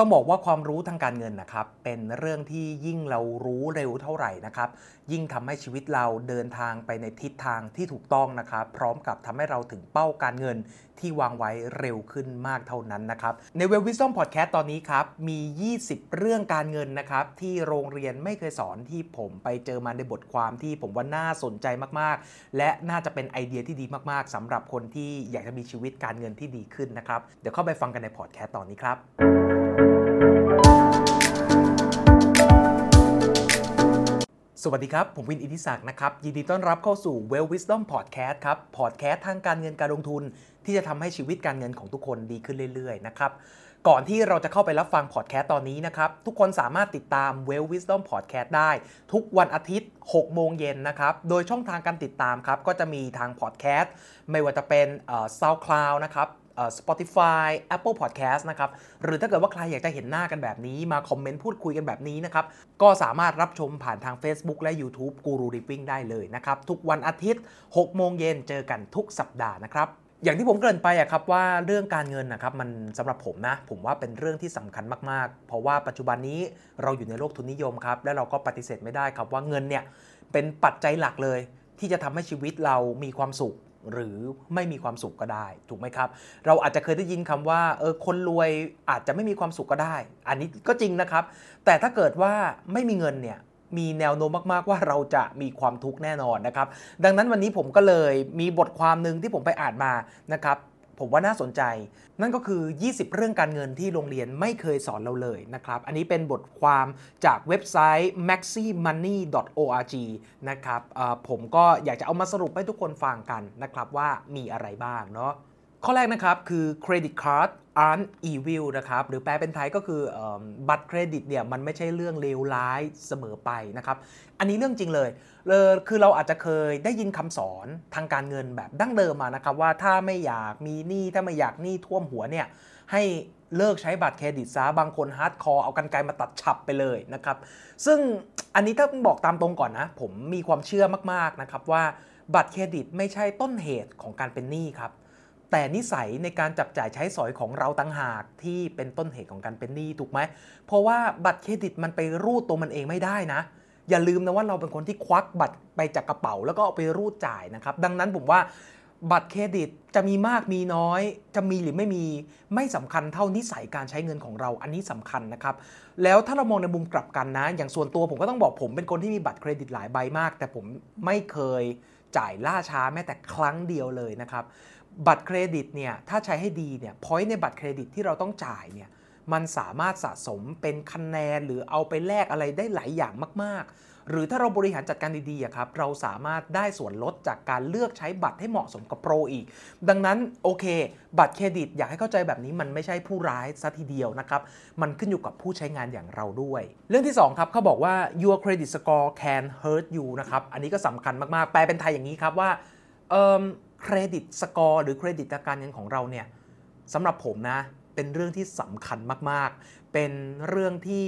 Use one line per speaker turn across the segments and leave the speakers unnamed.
ต้องบอกว่าความรู้ทางการเงินนะครับ เป็นเรื่องที่ยิ่งเรารู้เร็วเท่าไหร่นะครับ ยิ่งทำให้ชีวิตเราเดินทางไปในทิศทางที่ถูกต้องนะครับ พร้อมกับทำให้เราถึงเป้าการเงินที่วางไว้เร็วขึ้นมากเท่านั้นนะครับ ในเวลวิส d อมพอดแคสต์ตอนนี้ครับ มี 20 เรื่องการเงินนะครับ ที่โรงเรียนไม่เคยสอนที่ผมไปเจอมาในบทความที่ผมว่าน่าสนใจมากๆ และน่าจะเป็นไอเดียที่ดีมากๆสำหรับคนที่อยากจะมีชีวิตการเงินที่ดีขึ้นนะครับเดี๋ยวเข้าไปฟังกันในพอดแคสต์ตอนนี้ครับ วัสดีครับ ผมวินอิทธิศักดิ์นะครับ ยินดีต้อนรับเข้าสู่ Well Wisdom Podcast ครับ พอดแคสต์ทางการเงินการลงทุน ที่จะทำให้ชีวิตการเงินของทุกคนดีขึ้นเรื่อยๆนะครับ ก่อนที่เราจะเข้าไปรับฟังพอดแคสต์ตอนนี้นะครับ ทุกคนสามารถติดตาม Well Wisdom Podcast ได้ ทุกวันอาทิตย์ 6 โมงเย็นนะครับ โดยช่องทางการติดตามครับก็จะมีทางพอดแคสต์ไม่ว่าจะเป็น SoundCloud นะครับ Spotify Apple Podcast นะครับหรือถ้าเกิดว่าใครอยากจะเห็นหน้ากันแบบนี้มาคอมเมนต์พูดคุยกันแบบนี้นะครับก็สามารถรับชมผ่านทาง Facebook และ YouTube Guru Ripping ได้เลยนะครับทุกวันอาทิตย์ 6 โมงเย็นเจอกันทุกสัปดาห์นะครับอย่างที่ผมเกริ่นไปอะครับว่าเรื่องการเงินนะครับมันสำหรับผมนะ ผมว่าเป็นเรื่องที่สำคัญมากๆ เพราะว่าปัจจุบันนี้เราอยู่ในโลกทุนนิยมครับและเราก็ปฏิเสธไม่ได้ครับว่าเงินเนี่ยเป็นปัจจัยหลักเลย ที่จะทำให้ชีวิตเรามีความสุข หรือไม่มีความสุขก็ได้ ถูกไหมครับ เราอาจจะเคยได้ยินคำว่าเออคนรวยอาจจะไม่มีความสุขก็ได้ อันนี้ก็จริงนะครับ แต่ถ้าเกิดว่าไม่มีเงินเนี่ยมีแนวโน้มมาก ๆ ว่าเราจะมีความทุกข์แน่นอนนะครับ ดังนั้นวันนี้ผมก็เลยมีบทความหนึ่งที่ผมไปอ่านมานะครับ ผมว่าน่าสนใจ นั่นก็คือ 20 เรื่องการเงินที่โรงเรียนไม่เคยสอนเราเลยนะครับ อันนี้เป็นบทความจากเว็บไซต์ maximoney.org นะครับผมก็อยากจะเอามาสรุปให้ทุกคนฟังกันนะครับว่ามีอะไรบ้างเนาะ ข้อแรกนะครับคือ credit cards aren't evil นะครับหรือแปลเป็นไทยก็คือบัตรเครดิตเนี่ยมันไม่ใช่เรื่องเลวร้ายเสมอไปนะครับอันนี้เรื่องจริงเลยคือเราอาจจะเคยได้ยินคำสอนทางการเงินแบบดั้งเดิมมานะครับว่าถ้าไม่อยากมีหนี้ถ้าไม่อยากหนี้ท่วมหัวเนี่ยให้เลิกใช้บัตรเครดิตซะบางคน hardcore เอากรรไกรมาตัดฉับไปเลยนะครับซึ่งอันนี้ถ้าบอกตามตรงก่อนนะ ผมมีความเชื่อมากๆนะครับว่าบัตรเครดิตไม่ใช่ต้นเหตุของการเป็นหนี้ครับ แต่นิสัยในการจับจ่ายใช้สอยของเราต่างหากที่เป็นต้นเหตุของการเป็นหนี้ถูกไหม เพราะว่าบัตรเครดิตมันไปรูดตัวมันเองไม่ได้นะ อย่าลืมนะว่าเราเป็นคนที่ควักบัตรไปจากกระเป๋า แล้วก็เอาไปรูดจ่ายนะครับ ดังนั้นผมว่าบัตรเครดิตจะมีมากมีน้อย จะมีหรือไม่มีไม่สำคัญเท่านิสัยการใช้เงินของเราอันนี้สำคัญนะครับ แล้วถ้าเรามองในมุมกลับกันนะ อย่างส่วนตัวผมก็ต้องบอกผมเป็นคนที่มีบัตรเครดิตหลายใบมาก แต่ผมไม่เคยจ่ายล่าช้าแม้แต่ครั้งเดียวเลยนะครับ บัตรเครดิตเนี่ยถ้าใช้ให้ดีเนี่ยพอยต์ในบัตรเครดิตที่เราต้องจ่ายเนี่ยมันสามารถสะสมเป็นคะแนนหรือเอาไปแลกอะไรได้หลายอย่างมาก ๆ หรือถ้าเราบริหารจัดการดีๆครับเราสามารถได้ส่วนลดจากการเลือกใช้บัตรให้เหมาะสมกับโปรอีก ดังนั้นโอเค บัตรเครดิตอยากให้เข้าใจแบบนี้มันไม่ใช่ผู้ร้ายซะทีเดียวนะครับ มันขึ้นอยู่กับผู้ใช้งานอย่างเราด้วย เรื่องที่ 2 ครับเขาบอกว่า your credit score can hurt you นะครับอันนี้ก็สำคัญมากๆแปลเป็นไทยอย่างนี้ครับว่า เครดิตสกอร์หรือเครดิตการเงินของเราเนี่ยสำหรับผมนะเป็นเรื่องที่สำคัญมากๆ เป็นเรื่องที่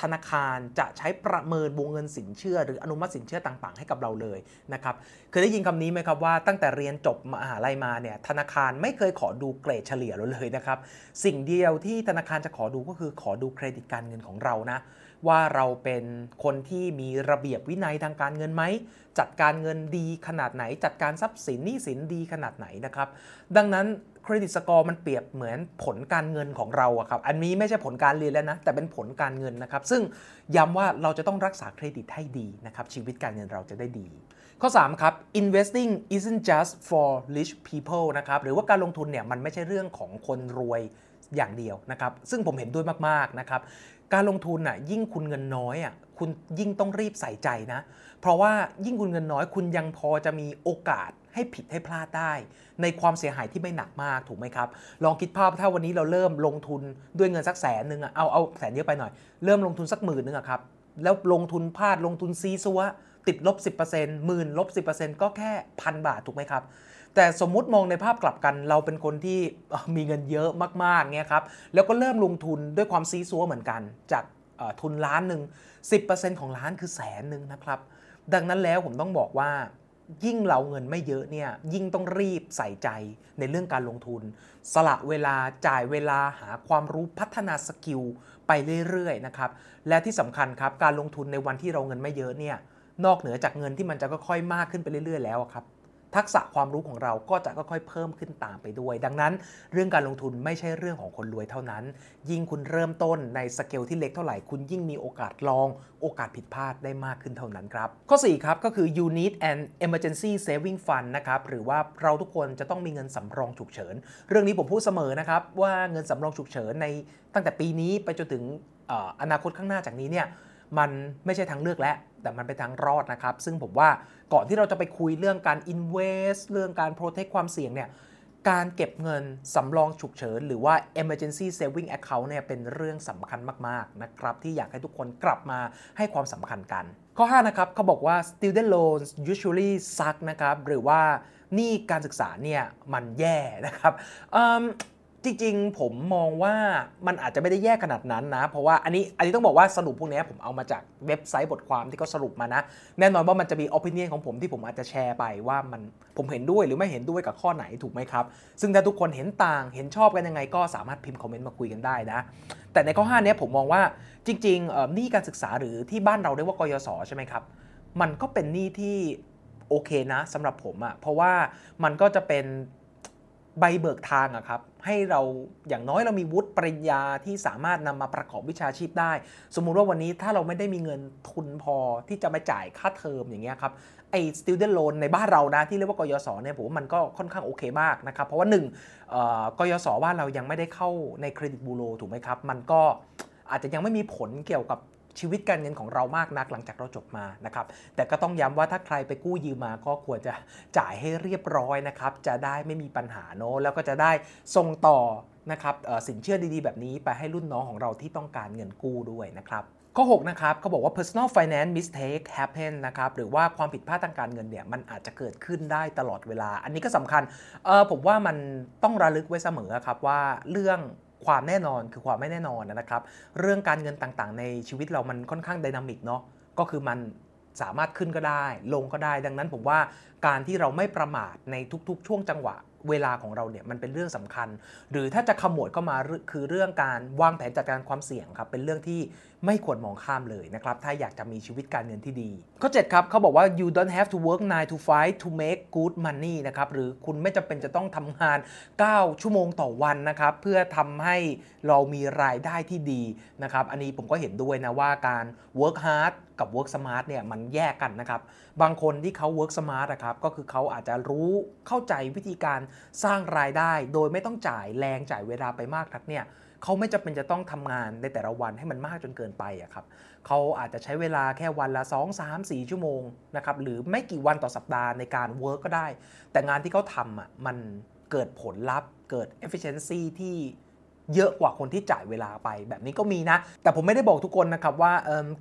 ธนาคารจะใช้ประเมินวงเงินสินเชื่อ หรืออนุมัติสินเชื่อต่างๆ ให้กับเราเลยนะครับเคยได้ยินคำนี้ไหมครับว่าตั้งแต่เรียนจบมหาลัยมาเนี่ยธนาคารไม่เคยขอดูเกรดเฉลี่ยเราเลยนะครับสิ่งเดียวที่ธนาคารจะขอดูก็คือขอดูเครดิตการเงินของเรานะว่าเราเป็นคนที่มีระเบียบวินัยทางการเงินไหม จัดการเงินดีขนาดไหน จัดการทรัพย์สินหนี้สินดีขนาดไหนนะครับ ดังนั้น เครดิตสกอร์มันเปรียบเหมือนผลการเงินของเราอะครับ อันนี้ไม่ใช่ผลการเรียนแล้วนะ แต่เป็นผลการเงินนะครับ ซึ่งย้ำว่าเราจะต้องรักษาเครดิตให้ดีนะครับ ชีวิตการเงินเราจะได้ดี ข้อ 3 ครับ investing isn't just for rich people นะครับ หรือว่าการลงทุนเนี่ยมันไม่ใช่เรื่องของคนรวยอย่างเดียวนะครับ ซึ่งผมเห็นด้วยมากๆนะครับการลงทุนอะยิ่งคุณเงินน้อยอะคุณยิ่งต้องรีบใส่ใจนะ เพราะว่ายิ่งคุณเงินน้อยคุณยังพอจะมีโอกาส ให้ผิดให้พลาดได้ ในความเสียหายที่ไม่หนักมากถูกไหมครับ ลองคิดภาพถ้าวันนี้เราเริ่มลงทุนด้วยเงินสักแสนหนึ่งอะเอาเอาแสนเยอะไปหน่อย เริ่มลงทุนสักหมื่นหนึ่งอะครับแล้วลงทุนพลาดลงทุนซีซัวติดลบ 10%หมื่นลบ 10%ก็แค่พันบาทถูกไหมครับ แต่สมมุติมองในภาพกลับกัน เราเป็นคนที่มีเงินเยอะมากๆเงี้ยครับแล้วก็เริ่มลงทุนด้วยความซี้ซั้วเหมือนกัน จากทุนล้านหนึ่ง10%ของล้านคือแสนหนึ่งนะครับ ดังนั้นแล้วผมต้องบอกว่า ยิ่งเราเงินไม่เยอะเนี่ยยิ่งต้องรีบใส่ใจในเรื่องการลงทุน สละเวลาจ่ายเวลาหาความรู้พัฒนา skillไปเรื่อยๆนะครับและที่สำคัญครับการลงทุนในวันที่เราเงินไม่เยอะเนี่ยนอกเหนือจากเงินที่มันจะค่อยๆมากขึ้นไปเรื่อย ๆ แล้วครับ ทักษะความรู้ของเราก็จะค่อยๆเพิ่มขึ้นตามไปด้วย ดังนั้น เรื่องการลงทุนไม่ใช่เรื่องของคนรวยเท่านั้น ยิ่งคุณเริ่มต้นในสเกลที่เล็กเท่าไหร่ คุณยิ่งมีโอกาสลอง โอกาสผิดพลาดได้มากขึ้นเท่านั้นครับ ข้อ 4 ครับ ก็คือ you need an emergency saving fund นะครับ หรือว่าเราทุกคนจะต้องมีเงินสำรองฉุกเฉิน เรื่องนี้ผมพูดเสมอนะครับว่าเงินสำรองฉุกเฉินในตั้งแต่ปีนี้ไปจนถึงอนาคตข้างหน้าจากนี้เนี่ยมันไม่ใช่ทางเลือกแล้ว แต่มันเป็นทางรอดนะครับ ซึ่งผมว่าก่อนที่เราจะไปคุยเรื่องการ invest เรื่องการ protect ความเสี่ยงเนี่ยการเก็บเงินสำรองฉุกเฉิน หรือว่า emergency saving account เนี่ยเป็นเรื่องสำคัญมาก ๆ นะครับ ที่อยากให้ทุกคนกลับมาให้ความสำคัญกัน ข้อ 5 นะครับเขาบอกว่า student loans usually suck นะครับ หรือว่านี่การศึกษาเนี่ยมันแย่นะครับ จริงๆ ผมมองว่ามันอาจจะไม่ได้แย่ขนาดนั้นนะ เพราะว่าอันนี้อันนี้ต้องบอกว่าสรุปพวกนี้ผมเอามาจากเว็บไซต์บทความที่เขาสรุปมานะ แน่นอนว่ามันจะมีอ p i n i o n ของผมที่ผมอาจจะแชร์ไปว่ามันผมเห็นด้วยหรือไม่เห็นด้วยกับข้อไหนถูกไหมครับ ซึ่งถ้าทุกคนเห็นต่างเห็นชอบกันยังไง ก็สามารถพิมพ์คอมเมนต์มาคุยกันได้นะ แต่ในข้อ5นี้ผมมองว่าจริงๆหนี้การศึกษาหรือที่บ้านเราเรียกว่ากยศใช่ไหมครับมันก็เป็นหนี้ที่โอเคนะสำหรับผมอะ่ะเพราะว่ามันก็จะเป็นใบเบิกทางอะครับ ให้เราอย่างน้อยเรามีวุฒิปริญญาที่สามารถนำมาประกอบวิชาชีพได้ สมมุติว่าวันนี้ถ้าเราไม่ได้มีเงินทุนพอที่จะมาจ่ายค่าเทอมอย่างเงี้ยครับไอ้ student loan ในบ้านเรานะที่เรียกว่ากยศเนี่ยผมว่ามันก็ค่อนข้างโอเคมากนะครับ เพราะว่าหนึ่งกยศว่าเรายังไม่ได้เข้าในเครดิตบูโรถูกไหมครับ มันก็อาจจะยังไม่มีผลเกี่ยวกับ ชีวิตการเงินของเรามากนักหลังจากเราจบมานะครับแต่ก็ต้องย้ำว่าถ้าใครไปกู้ยืมมาก็ควรจะจ่ายให้เรียบร้อยนะครับจะได้ไม่มีปัญหาเนาะแล้วก็จะได้ส่งต่อนะครับสินเชื่อดีๆ แบบนี้ไปให้รุ่นน้องของเราที่ต้องการเงินกู้ด้วยนะครับข้อ6นะครับเขาบอกว่า personal finance mistake happen นะครับหรือว่าความผิดพลาดทางการเงินเนี่ยมันอาจจะเกิดขึ้นได้ตลอดเวลา อันนี้ก็สำคัญเออผมว่ามันต้องระลึกไว้เสมอครับว่าเรื่อง ความแน่นอนคือความไม่แน่นอนนะครับ เรื่องการเงินต่างๆ ในชีวิตเรามันค่อนข้างดินามิกเนาะก็คือมันสามารถขึ้นก็ได้ ลงก็ได้ ดังนั้นผมว่าการที่เราไม่ประมาทในทุกๆ ช่วงจังหวะเวลาของเราเนี่ยมันเป็นเรื่องสำคัญ หรือถ้าจะขมวดเข้ามาคือเรื่องการวางแผนจัดการความเสี่ยงครับเป็นเรื่องที่ ไม่ควรมองข้ามเลยนะครับ ถ้าอยากจะมีชีวิตการเงินที่ดี ข้อ 7 ครับเขาบอกว่า you don't have to work 9 to 5 to make good money นะครับ หรือคุณไม่จำเป็นจะต้องทำงาน 9 ชั่วโมงต่อวันนะครับ เพื่อทำให้เรามีรายได้ที่ดีนะครับ อันนี้ผมก็เห็นด้วยนะว่าการ work hard กับ work smart เนี่ยมันแยกกันนะครับ บางคนที่เขา work smart นะครับก็คือเขาอาจจะรู้เข้าใจวิธีการสร้างรายได้ โดยไม่ต้องจ่ายแรงจ่ายเวลาไปมากนักเนี่ย เขาไม่จำเป็นจะต้องทำงานในแต่ละวันให้มันมากจนเกินไปอะครับเขาอาจจะใช้เวลาแค่วันละ 2 3 4 ชั่วโมงนะครับหรือไม่กี่วันต่อสัปดาห์ในการเวิร์กก็ได้ แต่งานที่เขาทำอะมันเกิดผลลัพธ์ เกิด efficiency ที่เยอะกว่าคนที่จ่ายเวลาไปแบบนี้ก็มีนะ แต่ผมไม่ได้บอกทุกคนนะครับว่า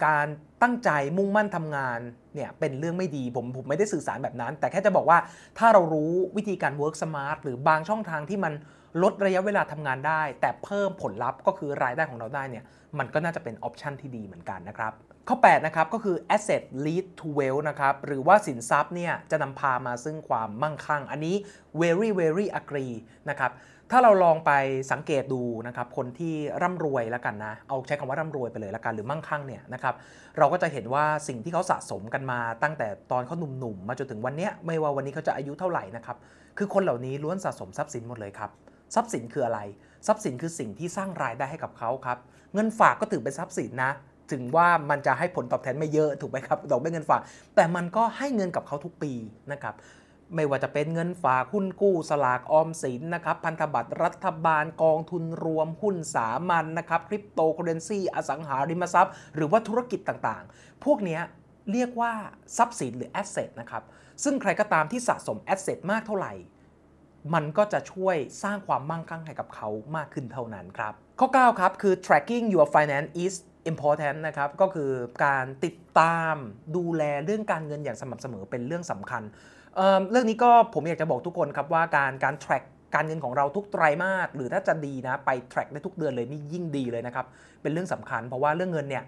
การตั้งใจมุ่งมั่นทำงานเนี่ยเป็นเรื่องไม่ดีผมผมไม่ได้สื่อสารแบบนั้น แต่แค่จะบอกว่าถ้าเรารู้วิธีการ work smart หรือบางช่องทางที่มัน ลดระยะเวลาทำงานได้ แต่เพิ่มผลลัพธ์ก็คือรายได้ของเราได้เนี่ยมันก็น่าจะเป็นออปชันที่ดีเหมือนกันนะครับ ข้อ 8 นะครับ ก็คือ asset lead to wealth นะครับ หรือว่าสินทรัพย์เนี่ยจะนำพามาซึ่งความมั่งคั่ง อันนี้ very very agree นะครับ ถ้าเราลองไปสังเกตดูนะครับ คนที่ร่ำรวยแล้วกันนะ เอาใช้คำว่าร่ำรวยไปเลยแล้วกัน หรือมั่งคั่งเนี่ยนะครับ เราก็จะเห็นว่าสิ่งที่เขาสะสมกันมาตั้งแต่ตอนเขาหนุ่มๆ มาจนถึงวันนี้ไม่ว่าวันนี้เขาจะอายุเท่าไหร่นะครับ คือคนเหล่านี้ล้วนสะสมทรัพย์สินหมดเลยครับ ทรัพย์สินคืออะไร ทรัพย์สินคือสิ่งที่สร้างรายได้ให้กับเขาครับ เงินฝากก็ถือเป็นทรัพย์สินนะ ถึงว่ามันจะให้ผลตอบแทนไม่เยอะถูกไหมครับดอกเบี้ยเงินฝาก แต่มันก็ให้เงินกับเขาทุกปีนะครับไม่ว่าจะเป็นเงินฝากหุ้นกู้สลากออมสินนะครับพันธบัตรรัฐบาลกองทุนรวมหุ้นสามัญนะครับคริปโตเคอเรนซีอสังหาริมทรัพย์ หรือว่าธุรกิจต่างๆ พวกนี้เรียกว่าทรัพย์สินหรือ asset นะครับซึ่งใครก็ตามที่สะสม asset มากเท่าไหร่ มันก็จะช่วยสร้างความมั่งคั่งให้กับเขามากขึ้นเท่านั้นครับ ข้อ 9 ครับ คือ tracking your finance is important นะครับ ก็คือการติดตามดูแลเรื่องการเงินอย่างสม่ำเสมอเป็นเรื่องสำคัญเเรื่องนี้ก็ผมอยากจะบอกทุกคนครับว่าการการ track การเงินของเราทุกไตรมาสหรือถ้าจะดีนะไป track ได้ทุกเดือนเลยนี่ยิ่งดีเลยนะครับ เป็นเรื่องสำคัญ เพราะว่าเรื่องเงินเนี่ย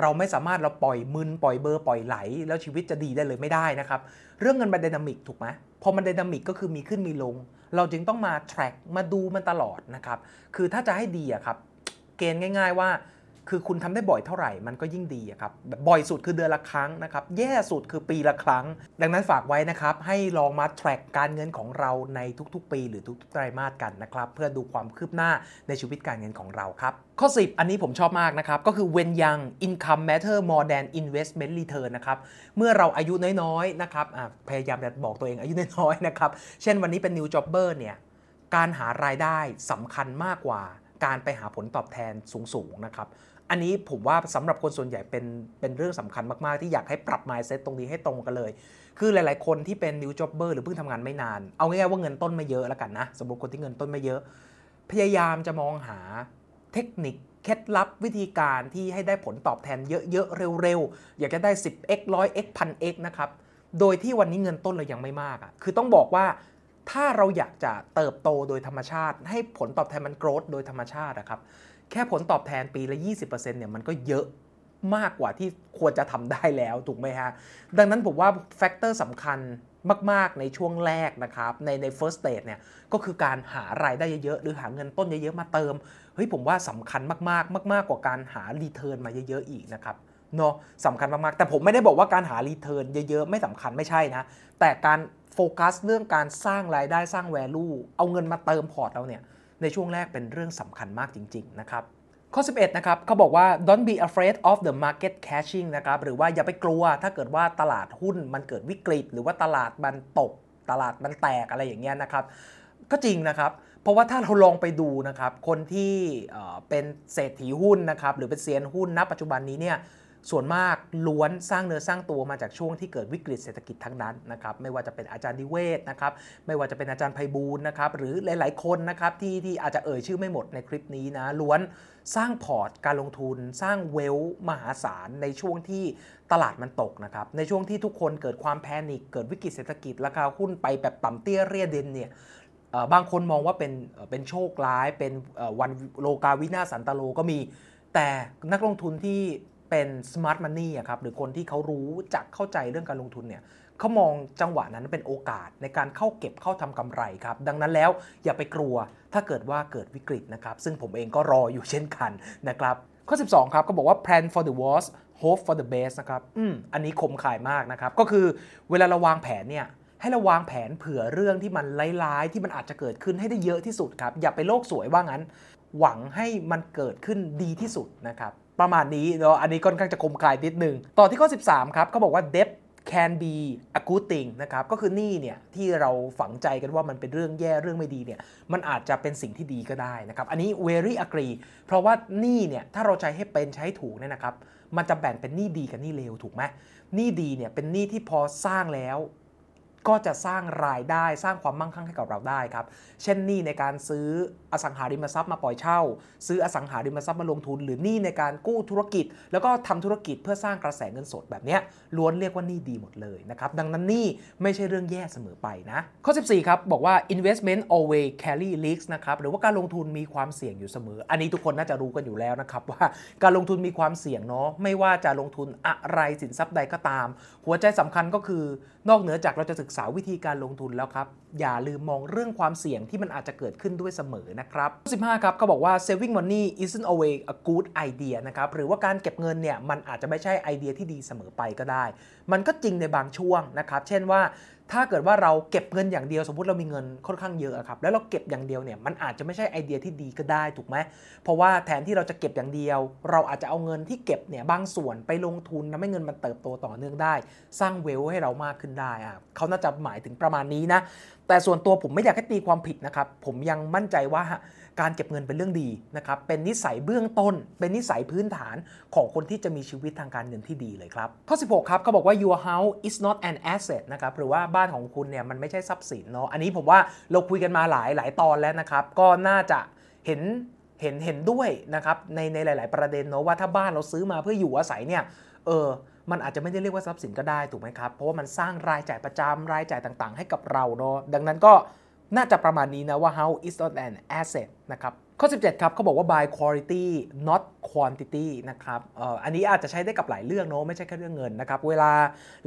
เราไม่สามารถเราปล่อยมึนปล่อยเบอร์ปล่อยไหล แล้วชีวิตจะดีได้เลยไม่ได้นะครับ เรื่องเงินมันดินามิกถูกไหมพอมันดินามิกก็คือมีขึ้นมีลง เราจึงต้องมา track มาดูมันตลอดนะครับ คือถ้าจะให้ดีอะครับ เกณฑ์ง่าย ๆ ว่า คือคุณทำได้บ่อยเท่าไหร่มันก็ยิ่งดีครับบบบ่อยสุดคือเดือนละครั้งนะครับแย่สุดคือปีละครั้ง ดังนั้นฝากไว้นะครับให้ลองมา track การเงินของเราในทุกๆ ปี หรือทุกๆไตรมาสกันนะครับเพื่อดูความคืบหน้าในชีวิตการเงินของเราครับข้อ 10 อันนี้ผมชอบมากนะครับ ก็คือ when young income matter more than investment return นะครับ เมื่อเราอายุน้อยๆนะครับพยายามจะบอกตัวเองอายุน้อยๆนะครับ เช่นวันนี้เป็น new jobber เนี่ยการหารายได้สำคัญมากกว่าการไปหาผลตอบแทนสูงๆนะครับ อันนี้ผมว่าสำหรับคนส่วนใหญ่เป็นเป็นเรื่องสำคัญมากๆ ที่อยากให้ปรับ mindset ตรงนี้ให้ตรงกันเลย คือหลาย ๆ คนที่เป็น new jobber หรือเพิ่งทำงานไม่นาน เอาง่ายๆว่าเงินต้นไม่เยอะแล้วกันนะสมมติคนที่เงินต้นไม่เยอะ พยายามจะมองหาเทคนิคเคล็ดลับวิธีการที่ให้ได้ผลตอบแทนเยอะๆเร็วๆ อยากจะได้ 10x 100x 1000x นะครับ โดยที่วันนี้เงินต้นเรายังไม่มากอะ คือต้องบอกว่าถ้าเราอยากจะเติบโตโดยธรรมชาติ ให้ผลตอบแทนมัน grow โดยธรรมชาตินะครับ แค่ผลตอบแทนปีละ 20%เนี่ยมันก็เยอะมากกว่าที่ควรจะทำได้แล้วถูกไหมฮะ ดังนั้นผมว่า factor สำคัญมาก ๆ ในช่วงแรกนะครับ ในใน first stage เนี่ยก็คือการหารายได้เยอะ ๆ หรือหาเงินต้นเยอะ ๆ มาเติม เฮ้ยผมว่าสำคัญมากๆ มาก ๆ กว่าการหา return มาเยอะ ๆ อีกนะครับเนาะสำคัญมาก ๆ แต่ผมไม่ได้บอกว่าการหา return เยอะ ๆ ไม่สำคัญไม่ใช่นะ แต่การโฟกัสเรื่องการสร้างรายได้สร้าง value เอาเงินมาเติมพอร์ตเราเนี่ย ในช่วงแรกเป็นเรื่องสำคัญมากจริง ๆ นะครับ ข้อ 11 นะครับเขาบอกว่า don't be afraid of the market crashing นะครับ หรือว่าอย่าไปกลัวถ้าเกิดว่าตลาดหุ้นมันเกิดวิกฤต หรือว่าตลาดมันตก ตลาดมันแตกอะไรอย่างเงี้ยนะครับ ก็จริงนะครับ เพราะว่าถ้าเราลองไปดูนะครับ คนที่เป็นเศรษฐีหุ้นนะครับ หรือเป็นเซียนหุ้นณปัจจุบันนี้เนี่ย ส่วนมากล้วนสร้างเนื้อสร้างตัวมาจากช่วงที่เกิดวิกฤตเศรษฐกิจทั้งนั้นนะครับไม่ว่าจะเป็นอาจารย์ดิเวศนะครับไม่ว่าจะเป็นอาจารย์ไพบูลนะครับหรือหลาย ๆ คนนะครับที่ที่อาจจะเอ่ยชื่อไม่หมดในคลิปนี้นะล้วนสร้างพอร์ตการลงทุน สร้างเวลมหาศาลในช่วงที่ตลาดมันตกนะครับในช่วงที่ทุกคนเกิดความแพนิคเกิดวิกฤตเศรษฐกิจราคาหุ้นไปแบบต่ำเตี้ยเรียดินเนี่ยบางคนมองว่าเป็นเป็นโชคร้ายเป็นวันโลกาวินาศสันตะโร็มี แต่นักลงทุนที่ เป็น smart money ครับหรือคนที่เขารู้จักเข้าใจเรื่องการลงทุนเนี่ยเขามองจังหวะนั้นเป็นโอกาสในการเข้าเก็บเข้าทำกำไรครับ ดังนั้นแล้วอย่าไปกลัวถ้าเกิดว่าเกิดวิกฤตนะครับ ซึ่งผมเองก็รออยู่เช่นกันนะครับข้อ 12 ครับก็บอกว่า plan for the worst hope for the best นะครับอืมอันนี้คมคายมากนะครับ ก็คือเวลาเราวางแผนเนี่ยให้เราวางแผนเผื่อเรื่องที่มันร้ายๆ ที่มันอาจจะเกิดขึ้นให้ได้เยอะที่สุดครับ อย่าไปโลกสวยว่างั้น หวังให้มันเกิดขึ้นดีที่สุดนะครับ ประมาณนี้เนาะอันนี้ค่อนข้างจะคมคายนิดนึง ต่อที่ข้อ 13 ครับเขาบอกว่า debt can be a good thing นะครับ ก็คือหนี้เนี่ยที่เราฝังใจกันว่ามันเป็นเรื่องแย่เรื่องไม่ดีเนี่ยมันอาจจะเป็นสิ่งที่ดีก็ได้นะครับ อันนี้ very agree เพราะว่าหนี้เนี่ยถ้าเราใช้ให้เป็นใช้ถูกเนี่ยนะครับ มันจะแบ่งเป็นหนี้ดีกับหนี้เลวถูกไหมหนี้ดีเนี่ยเป็นหนี้ที่พอสร้างแล้ว ก็จะสร้างรายได้สร้างความมั่งคั่งให้กับเราได้ครับ เช่นหนี้ในการซื้ออสังหาริมทรัพย์มาปล่อยเช่า ซื้ออสังหาริมทรัพย์มาลงทุน หรือหนี้ในการกู้ธุรกิจ แล้วก็ทำธุรกิจเพื่อสร้างกระแสเงินสดแบบนี้ล้วนเรียกว่าหนี้ดีหมดเลยนะครับ ดังนั้นหนี้ไม่ใช่เรื่องแย่เสมอไปนะ ข้อ 14 ครับ บอกว่า investment always carry risks นะครับหรือว่าการลงทุนมีความเสี่ยงอยู่เสมอ อันนี้ทุกคนน่าจะรู้กันอยู่แล้วนะครับว่าการลงทุนมีความเสี่ยงเนาะไม่ว่าจะลงทุนอะไรสินทรัพย์ใดก็ตาม หัวใจสำคัญก็คือนอกเหนือจากเราจะศึกษาวิธีการลงทุนแล้วครับ อย่าลืมมองเรื่องความเสี่ยงที่มันอาจจะเกิดขึ้นด้วยเสมอนะครับ15ครับเขาบอกว่า saving money isn't always a good idea นะครับหรือว่าการเก็บเงินเนี่ยมันอาจจะไม่ใช่ไอเดียที่ดีเสมอไปก็ได้ มันก็จริงในบางช่วงนะครับเช่นว่า ถ้าเกิดว่าเราเก็บเงินอย่างเดียวสมมติเรามีเงินค่อนข้างเยอะครับแล้วเราเก็บอย่างเดียวเนี่ยมันอาจจะไม่ใช่ไอเดียที่ดีก็ได้ถูกไหมเพราะว่าแทนที่เราจะเก็บอย่างเดียว เราอาจจะเอาเงินที่เก็บเนี่ยบางส่วนไปลงทุนทำให้เงินมันเติบโตต่อเนื่องได้ สร้างเวลให้เรามากขึ้นได้อะเขาน่าจะหมายถึงประมาณนี้นะแต่ส่วนตัวผมไม่อยากให้ตีความผิดนะครับผมยังมั่นใจว่า การเก็บเงินเป็นเรื่องดีนะครับ เป็นนิสัยเบื้องต้น เป็นนิสัยพื้นฐานของคนที่จะมีชีวิตทางการเงินที่ดีเลยครับ ข้อ 16 ครับเขาบอกว่า your house is not an asset นะครับ หรือว่าบ้านของคุณเนี่ยมันไม่ใช่ทรัพย์สินเนาะ อันนี้ผมว่าเราคุยกันมาหลายหลายตอนแล้วนะครับ ก็น่าจะเห็นเห็นเห็นด้วยนะครับในในหลาย ๆ ประเด็นเนาะว่าถ้าบ้านเราซื้อมาเพื่ออยู่อาศัยเนี่ยเออมันอาจจะไม่ได้เรียกว่าทรัพย์สินก็ได้ถูกไหมครับ เพราะว่ามันสร้างรายจ่ายประจำรายจ่ายต่างๆ ให้กับเราเนาะดังนั้นก็ น่าจะประมาณนี้นะว่า how is not an asset นะครับข้อ 17 ครับเขาบอกว่า buy quality not quantity นะครับอออันนี้อาจจะใช้ได้กับหลายเรื่องเนาะไม่ใช่แค่เรื่องเงินนะครับ เวลา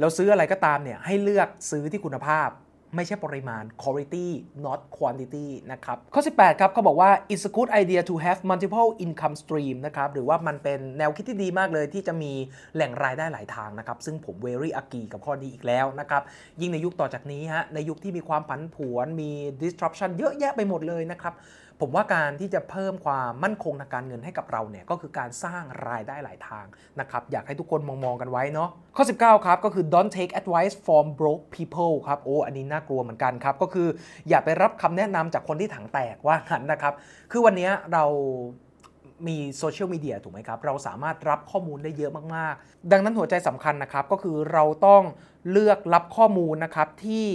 เราซื้ออะไรก็ตามเนี่ยให้เลือกซื้อที่คุณภาพ ไม่ใช่ปริมาณ quality not quantity นะครับ ข้อ 18 ครับเขาบอกว่า it's a good idea to have multiple income stream นะครับ หรือว่ามันเป็นแนวคิดที่ดีมากเลยที่จะมีแหล่งรายได้หลายทางนะครับ ซึ่งผม very agree กับข้อนี้อีกแล้วนะครับ ยิ่งในยุคต่อจากนี้ฮะ ในยุคที่มีความผันผวน มี disruption เยอะแยะไปหมดเลยนะครับ ผมว่าการที่จะเพิ่มความมั่นคงทางการเงินให้กับเราเนี่ยก็คือการสร้างรายได้หลายทางนะครับอยากให้ทุกคนมองๆกันไว้เนาะข้อ 19 ครับ ก็คือ don't take advice from broke people ครับโอ้อันนี้น่ากลัวเหมือนกันครับ ก็คืออย่าไปรับคำแนะนำจากคนที่ถังแตกว่างั้นนะครับ คือวันนี้เรามีโซเชียลมีเดียถูกไหมครับ เราสามารถรับข้อมูลได้เยอะมาก ๆ ดังนั้นหัวใจสำคัญนะครับ ก็คือเราต้องเลือกรับข้อมูลนะครับที่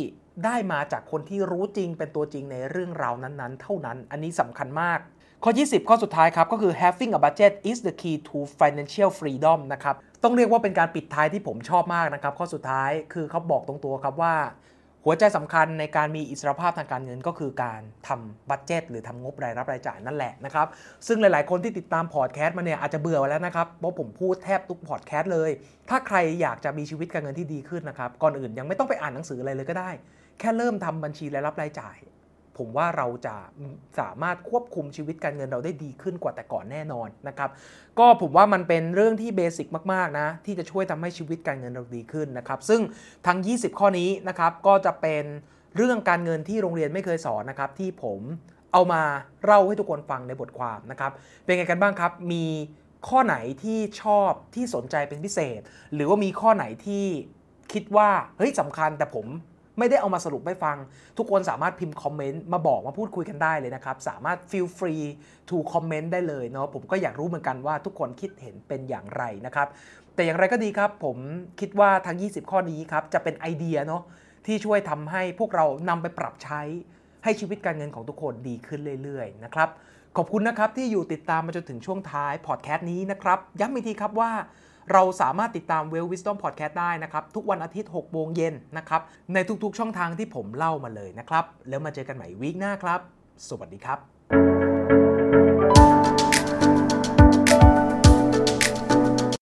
ได้มาจากคนที่รู้จริงเป็นตัวจริงในเรื่องราวนั้นๆ เท่านั้น อันนี้สำคัญมาก ข้อ 20 ข้อสุดท้ายครับ ก็คือ having a budget is the key to financial freedom นะครับ ต้องเรียกว่าเป็นการปิดท้ายที่ผมชอบมากนะครับ ข้อสุดท้ายคือเขาบอกตรงตัวครับว่า หัวใจสำคัญในการมีอิสรภาพทางการเงินก็คือการทำบัตเจตหรือทำงบรายรับรายจ่ายนั่นแหละนะครับ ซึ่งหลายๆ คนที่ติดตามพอดแคสต์มาเนี่ยอาจจะเบื่อแล้วนะครับ เพราะผมพูดแทบทุกพอดแคสต์เลย ถ้าใครอยากจะมีชีวิตการเงินที่ดีขึ้นนะครับ ก่อนอื่นยังไม่ต้องไปอ่านหนังสืออะไรเลยก็ได้ ค่เริ่มทำบัญชีรายรับรายจ่าย ผมว่าเราจะสามารถควบคุมชีวิตการเงินเราได้ดีขึ้นกว่าแต่ก่อนแน่นอนนะครับ ก็ผมว่ามันเป็นเรื่องที่เบสิกมากๆนะที่จะช่วยทำให้ชีวิตการเงินเราดีขึ้นนะครับ ซึ่งทั้ง 20 ข้อนี้นะครับก็จะเป็นเรื่องการเงินที่โรงเรียนไม่เคยสอนนะครับ ที่ผมเอามาเล่าให้ทุกคนฟังในบทความนะครับ เป็นไงกันบ้างครับ มีข้อไหนที่ชอบที่สนใจเป็นพิเศษ หรือว่ามีข้อไหนที่คิดว่าเฮ้ยสำคัญแต่ผม ไม่ได้เอามาสรุปให้ฟัง ทุกคนสามารถพิมพ์คอมเมนต์มาบอกมาพูดคุยกันได้เลยนะครับ สามารถ feel free to comment ได้เลยเนาะผมก็อยากรู้เหมือนกันว่าทุกคนคิดเห็นเป็นอย่างไรนะครับ แต่อย่างไรก็ดีครับ ผมคิดว่าทั้ง 20 ข้อนี้ครับจะเป็นไอเดียเนาะที่ช่วยทำให้พวกเรานำไปปรับใช้ให้ชีวิตการเงินของทุกคนดีขึ้นเรื่อยๆนะครับขอบคุณนะครับที่อยู่ติดตามมาจนถึงช่วงท้ายพอดแคสต์นี้นะครับย้ำอีกทีครับว่า เราสามารถติดตาม Well Wisdom Podcast ได้นะครับ ทุกวันอาทิตย์6โมงเย็นนะครับ ในทุกๆช่องทางที่ผมเล่ามาเลยนะครับ แล้วมาเจอกันใหม่วีคหน้าครับ สวัสดีครับ